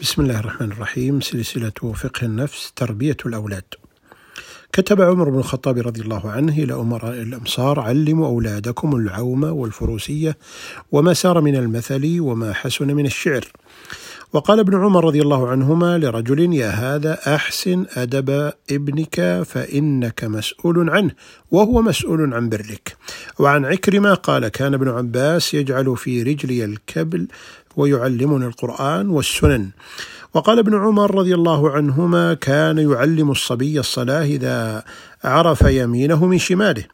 بسم الله الرحمن الرحيم. سلسلة فقه النفس تربية الأولاد. كتب عمر بن الخطاب رضي الله عنه إلى أمراء الأمصار علموا أولادكم العوم والفروسية وما سار من المثل وما حسن من الشعر. وقال ابن عمر رضي الله عنهما لرجل يا هذا أحسن أدب ابنك فإنك مسؤول عنه وهو مسؤول عن برك وعن عكرمة قال كان ابن عباس يجعل في رجلي الكبل ويعلمني القرآن والسنن. وقال ابن عمر رضي الله عنهما كان يعلم الصبي الصلاة إذا عرف يمينه من شماله.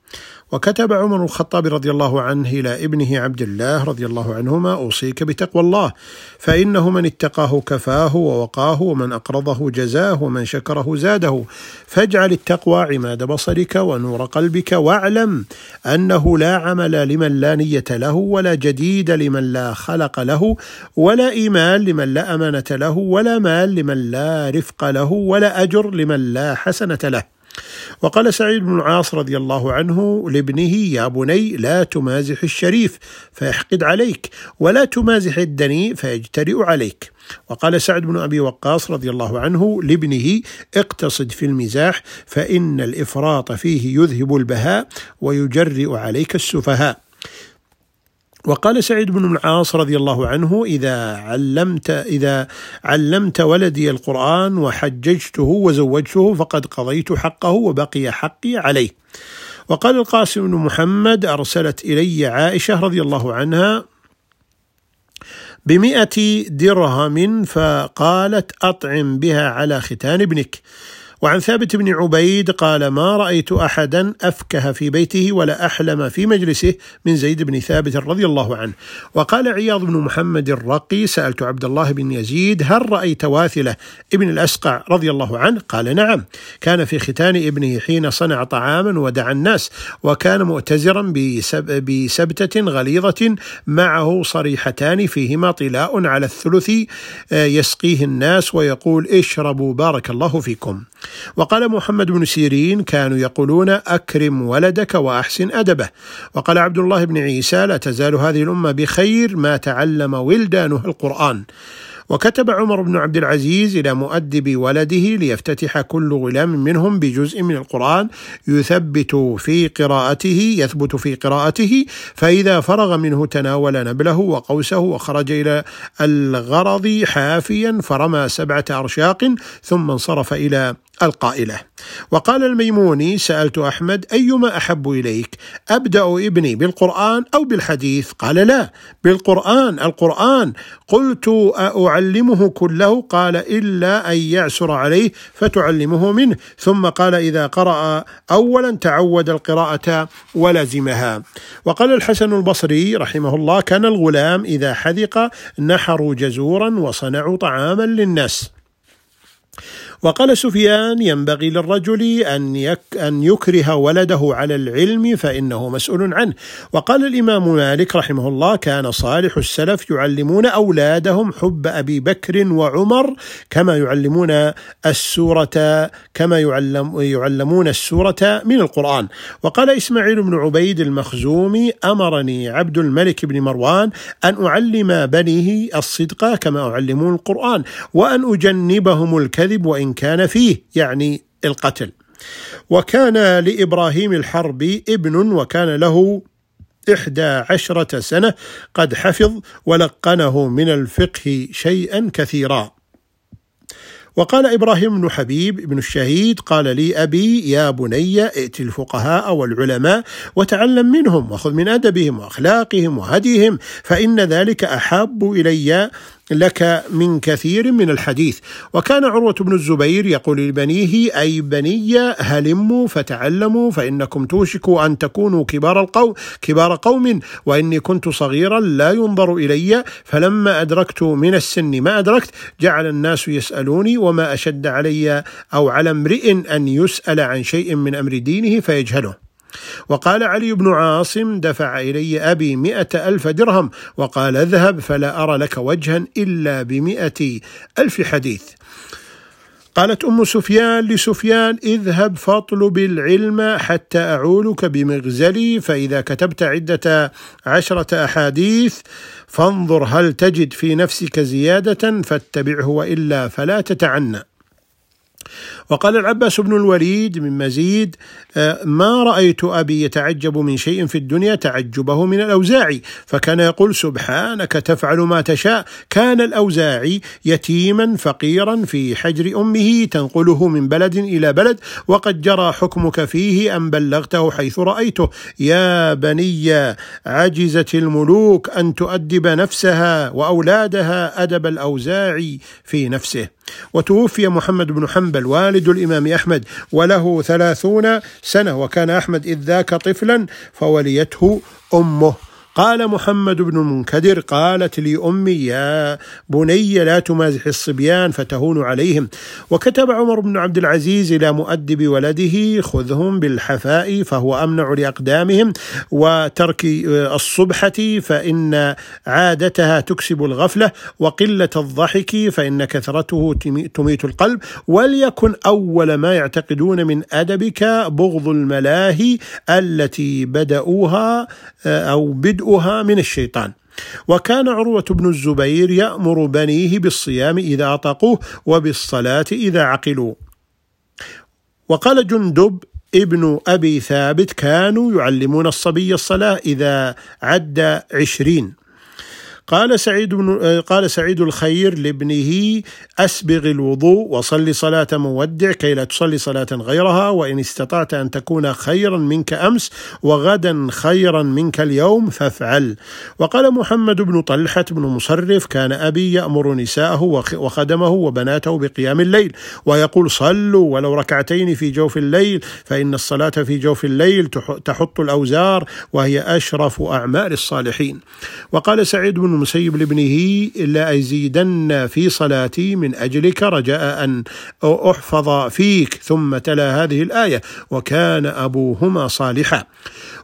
وكتب عمر الخطاب رضي الله عنه إلى ابنه عبد الله رضي الله عنهما أوصيك بتقوى الله فإنه من اتقاه كفاه ووقاه ومن أقرضه جزاه ومن شكره زاده فاجعل التقوى عماد بصرك ونور قلبك واعلم أنه لا عمل لمن لا نية له ولا جديد لمن لا خلق له ولا إيمان لمن لا أمانة له ولا مال لمن لا رفق له ولا أجر لمن لا حسنة له. وقال سعيد بن العاص رضي الله عنه لابنه يا بني لا تمازح الشريف فيحقد عليك ولا تمازح الدني فيجترئ عليك. وقال سعد بن أبي وقاص رضي الله عنه لابنه اقتصد في المزاح فإن الإفراط فيه يذهب البهاء ويجرئ عليك السفهاء. وقال سعيد بن العاص رضي الله عنه إذا علمت إذا علمت ولدي القرآن وحججته وزوجته فقد قضيت حقه وبقي حقي عليه. وقال القاسم بن محمد أرسلت إلي عائشة رضي الله عنها بمئة درهم فقالت أطعم بها على ختان ابنك وعن ثابت بن عبيد قال ما رأيت أحدا أفكه في بيته ولا أحلم في مجلسه من زيد بن ثابت رضي الله عنه. وقال عياض بن محمد الرقي سألت عبد الله بن يزيد هل رأيت واثلة ابن الأسقع رضي الله عنه؟ قال نعم كان في ختان ابنه حين صنع طعاما ودعا الناس وكان مؤتزرا بسب بسبتة غليظة معه صريحتان فيهما طلاء على الثلث آه، يسقيه الناس ويقول اشربوا بارك الله فيكم. وقال محمد بن سيرين كانوا يقولون أكرم ولدك وأحسن أدبه. وقال عبد الله بن عيسى لا تزال هذه الأمة بخير ما تعلم ولدانها القرآن. وكتب عمر بن عبد العزيز إلى مؤدب ولده ليفتتح كل غلام منهم بجزء من القرآن يثبت في قراءته يثبت في قراءته فإذا فرغ منه تناول نبله وقوسه وخرج إلى الغرض حافيا فرمى سبعة أرشاق ثم انصرف إلى القائلة. وقال الميموني سألت أحمد أيما أحب إليك؟ أبدأ ابني بالقرآن أو بالحديث؟ قال لا بالقرآن القرآن. قلت أعلمه كله قال إلا أن يعسر عليه فتعلمه منه. ثم قال إذا قرأ أولا تعود القراءة ولزمها. وقال الحسن البصري رحمه الله كان الغلام إذا حذق نحروا جزورا وصنعوا طعاما للناس وقال سفيان ينبغي للرجل أن, يك أن يكره ولده على العلم فإنه مسؤول عنه. وقال الإمام مالك رحمه الله كان صالح السلف يعلمون أولادهم حب أبي بكر وعمر كما يعلمون السورة كما يعلم يعلمون السورة من القرآن. وقال إسماعيل بن عبيد المخزومي أمرني عبد الملك بن مروان أن أعلم بنيه الصدق كما أعلمون القرآن وأن أجنبهم الكذب وإن كان فيه يعني القتل. وكان لإبراهيم الحربي ابن وكان له إحدى عشرة سنة قد حفظ ولقنه من الفقه شيئا كثيرا. وقال إبراهيم بن حبيب بن الشهيد قال لي أبي يا بني ائت الفقهاء والعلماء وتعلم منهم وخذ من أدبهم وأخلاقهم وهديهم فإن ذلك أحب إلي لك من كثير من الحديث. وكان عروة بن الزبير يقول لبنيه أي بني هلموا فتعلموا فإنكم توشكوا أن تكونوا كبار القوم كبار قوم وإني كنت صغيرا لا ينظر إلي فلما أدركت من السن ما أدركت جعل الناس يسألوني وما أشد علي أو على امرئ أن يسأل عن شيء من أمر دينه فيجهله. وقال علي بن عاصم دفع إلي أبي مئة ألف درهم وقال اذهب فلا أرى لك وجها إلا بمئة ألف حديث. قالت أم سفيان لسفيان اذهب فاطلب العلم حتى اعولك بمغزلي فإذا كتبت عدة عشرة أحاديث فانظر هل تجد في نفسك زيادة فاتبعه وإلا فلا تتعنى. وقال العباس بن الوليد من مزيد آه، ما رأيت أبي يتعجب من شيء في الدنيا تعجبه من الأوزاعي. فكان يقول سبحانك تفعل ما تشاء. كان الأوزاعي يتيما فقيرا في حجر أمه تنقله من بلد إلى بلد وقد جرى حكمك فيه أن بلغته حيث رأيته. يا بني عجزت الملوك أن تؤدب نفسها وأولادها أدب الأوزاعي في نفسه. وتوفي محمد بن حنبل والد الإمام أحمد وله ثلاثون سنة وكان أحمد إذ ذاك طفلا فوليته أمه. قال محمد بن المنكدر قالت لي أمي يا بني لا تمازح الصبيان فتهون عليهم. وكتب عمر بن عبد العزيز إلى مؤدب ولده خذهم بالحفاء فهو أمنع لأقدامهم وترك الصبحة فإن عادتها تكسب الغفلة وقلة الضحك فإن كثرته تميت القلب وليكن أول ما يعتقدون من أدبك بغض الملاهي التي بدأوها أو بدء بدؤها من الشيطان. وكان عروة بن الزبير يأمر بنيه بالصيام إذا أطقوه وبالصلاة إذا عقلوا وقال جندب ابن أبي ثابت كانوا يعلمون الصبي الصلاة إذا عد عشرين. قال سعيد بن قال سعيد الخير لابنه أسبغ الوضوء وصل صلاة مودع كي لا تصلي صلاة غيرها وإن استطعت أن تكون خيرا منك أمس وغدا خيرا منك اليوم فافعل. وقال محمد بن طلحة بن مصرف كان أبي يأمر نساءه وخدمه وبناته بقيام الليل ويقول صلوا ولو ركعتين في جوف الليل فإن الصلاة في جوف الليل تحط الأوزار وهي أشرف أعمال الصالحين. وقال سعيد بن المسيب لابنه إلا أزيدن في صلاتي من أجلك رجاء أن أحفظ فيك ثم تلا هذه الآية وكان أبوهما صالحا.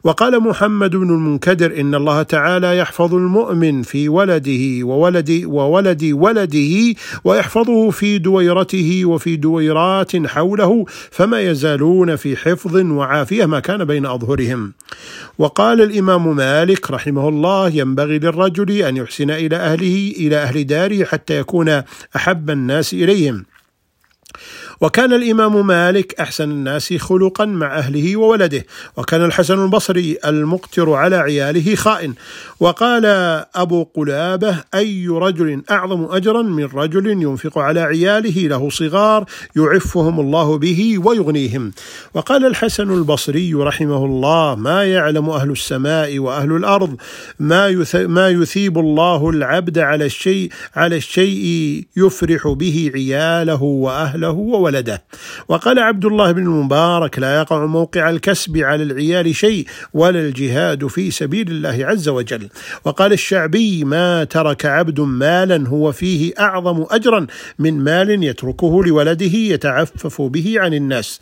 وقال محمد بن المنكدر إن الله تعالى يحفظ المؤمن في ولده وولد وولد ولده ويحفظه في دويرته وفي دويرات حوله فما يزالون في حفظ وعافية ما كان بين أظهرهم. وقال الإمام مالك رحمه الله ينبغي للرجل أن يحسن إلى أهله إلى أهل داره حتى يكون أحب الناس إليهم. وكان الإمام مالك أحسن الناس خلقا مع أهله وولده وكان الحسن البصري المقتر على عياله خائن. وقال أبو قلابة أي رجل أعظم أجرا من رجل ينفق على عياله له صغار يعفهم الله به ويغنيهم. وقال الحسن البصري رحمه الله ما يعلم أهل السماء وأهل الأرض ما ما يثيب الله العبد على الشيء على الشيء يفرح به عياله وأهله وولده. وقال عبد الله بن المبارك لا يقع موقع الكسب على العيال شيء ولا الجهاد في سبيل الله عز وجل. وقال الشعبي ما ترك عبد مالا هو فيه أعظم أجرا من مال يتركه لولده يتعفف به عن الناس.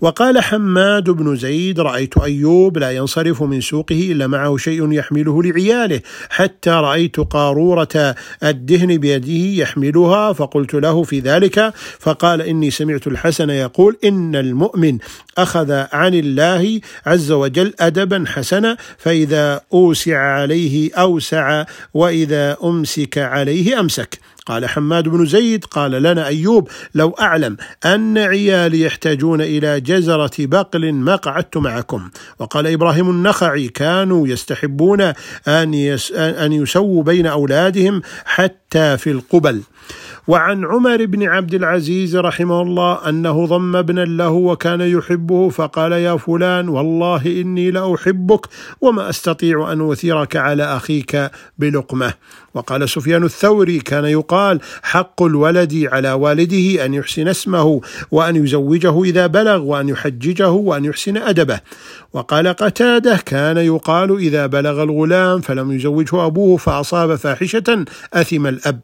وقال حماد بن زيد رأيت أيوب لا ينصرف من سوقه إلا معه شيء يحمله لعياله. حتى رأيت قارورة الدهن بيده يحملها فقلت له في ذلك؟ فقال إني سمعت الحسن يقول إن المؤمن أخذ عن الله عز وجل أدبا حسنا فإذا أوسع عليه أوسع وإذا أمسك عليه أمسك. قال حماد بن زيد قال لنا أيوب لو أعلم أن عيالي يحتاجون إلى جزرة بقل ما قعدت معكم. وقال إبراهيم النخعي كانوا يستحبون أن, يس أن يسووا بين أولادهم حتى في القبل. وعن عمر بن عبد العزيز رحمه الله أنه ضم ابنا له وكان يحبه فقال يا فلان والله إني لأحبك وما أستطيع أن أثيرك على أخيك بلقمة. وقال سفيان الثوري كان يقال حق الولد على والده أن يحسن اسمه وأن يزوجه إذا بلغ وأن يحججه وأن يحسن أدبه. وقال قتادة كان يقال إذا بلغ الغلام فلم يزوجه أبوه فأصاب فاحشة أثم الأب.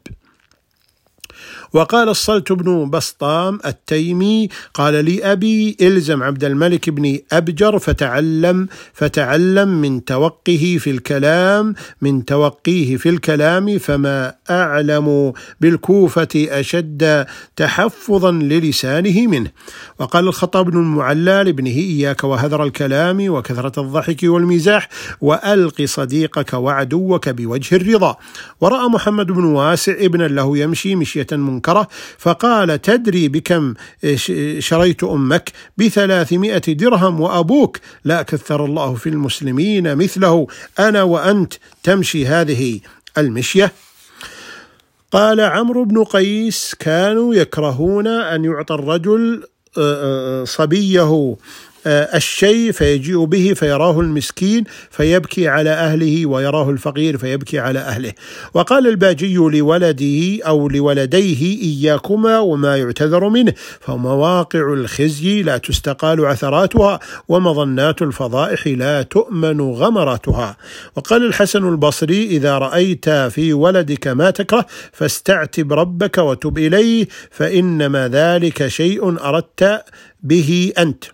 وقال الصلت بن بسطام التيمي قال لي أبي إلزم عبد الملك بن أبجر فتعلم فتعلم من توقه في الكلام من توقيه في الكلام فما أعلم بالكوفة أشد تحفظا للسانه منه. وقال الخطاب بن المعلى لابنه إياك وهذر الكلام وكثرة الضحك والمزاح وألق صديقك وعدوك بوجه الرضا. ورأى محمد بن واسع ابنا له يمشي مشية منكرة فقال تدري بكم شريت أمك؟ بثلاثمائة درهم وأبوك. لا كثر الله في المسلمين مثله. أنا وأنت تمشي هذه المشية. قال عمرو بن قيس كانوا يكرهون أن يعطى الرجل آه، آه، صبيه. الشيء فيجيء به فيراه المسكين فيبكي على أهله ويراه الفقير فيبكي على أهله. وقال الباجي لولده أو لولديه إياكما وما يعتذر منه فمواقع الخزي لا تستقال عثراتها ومظنات الفضائح لا تؤمن غمراتها. وقال الحسن البصري إذا رأيت في ولدك ما تكره فاستعتب ربك وتب إليه فإنما ذلك شيء أردت به أنت.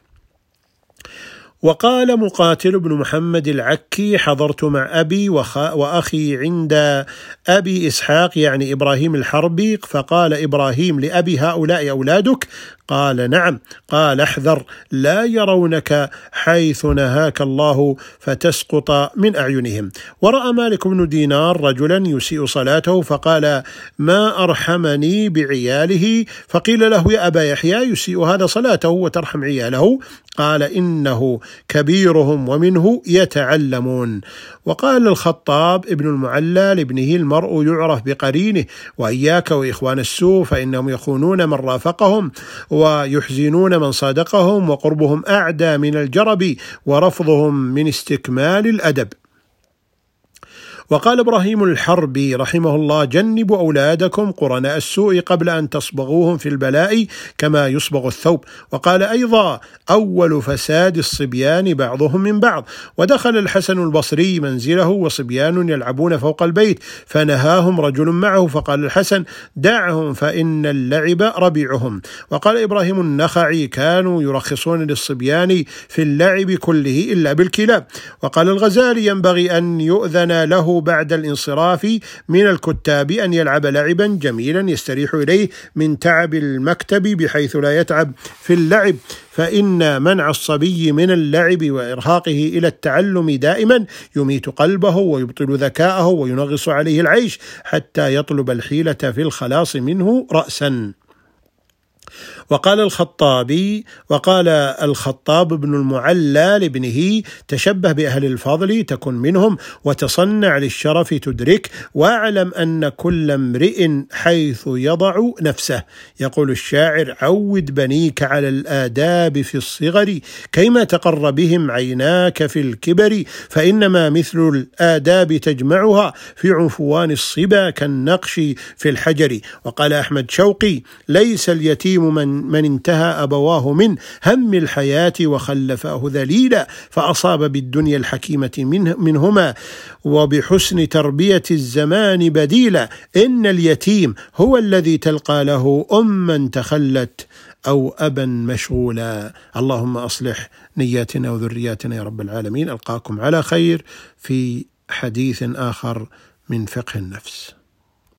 وقال مقاتل بن محمد العكي حضرت مع أبي وأخي عند أبي إسحاق يعني إبراهيم الحربي فقال إبراهيم لأبي هؤلاء أولادك قال نعم. قال احذر لا يرونك حيث نهاك الله فتسقط من أعينهم. ورأى مالك بن دينار رجلا يسيء صلاته فقال ما أرحمني بعياله؟ فقيل له يا أبا يحيى يسيء هذا صلاته وترحم عياله. قال إنه كبيرهم ومنه يتعلمون. وقال الخطاب ابن المعلى لابنه المرء يعرف بقرينه وإياك وإخوان السوء فإنهم يخونون من رافقهم. ويحزنون من صادقهم وقربهم أعدى من الجرب ورفضهم من استكمال الأدب. وقال إبراهيم الحربي رحمه الله جنبوا أولادكم قرناء السوء قبل أن تصبغوهم في البلاء كما يصبغ الثوب. وقال أيضا أول فساد الصبيان بعضهم من بعض. ودخل الحسن البصري منزله وصبيان يلعبون فوق البيت فنهاهم رجل معه فقال الحسن دعهم فإن اللعب ربيعهم. وقال إبراهيم النخعي كانوا يرخصون للصبيان في اللعب كله إلا بالكلاب. وقال الغزالي ينبغي أن يؤذن له بعد الانصراف من الكتاب أن يلعب لعبا جميلا يستريح إليه من تعب المكتب بحيث لا يتعب في اللعب. فإن منع الصبي من اللعب وإرهاقه إلى التعلم دائما يميت قلبه ويبطل ذكاءه وينغص عليه العيش حتى يطلب الحيلة في الخلاص منه رأسا. وقال الخطابي وقال الخطاب بن المعلى لابنه تشبه بأهل الفضل تكن منهم وتصنع للشرف تدرك واعلم أن كل امرئ حيث يضع نفسه. يقول الشاعر عود بنيك على الآداب في الصغر كيما تقر بهم عيناك في الكبر فإنما مثل الآداب تجمعها في عنفوان الصبا كالنقش في الحجر. وقال أحمد شوقي ليس اليتيم من من انتهى أبواه من هم الحياة وخلفاه ذليلا فأصاب بالدنيا الحكيمة منه منهما وبحسن تربية الزمان بديلا. إن اليتيم هو الذي تلقى له أما تخلت أو أبا مشغولا. اللهم أصلح نياتنا وذرياتنا يا رب العالمين. ألقاكم على خير في حديث آخر من فقه النفس.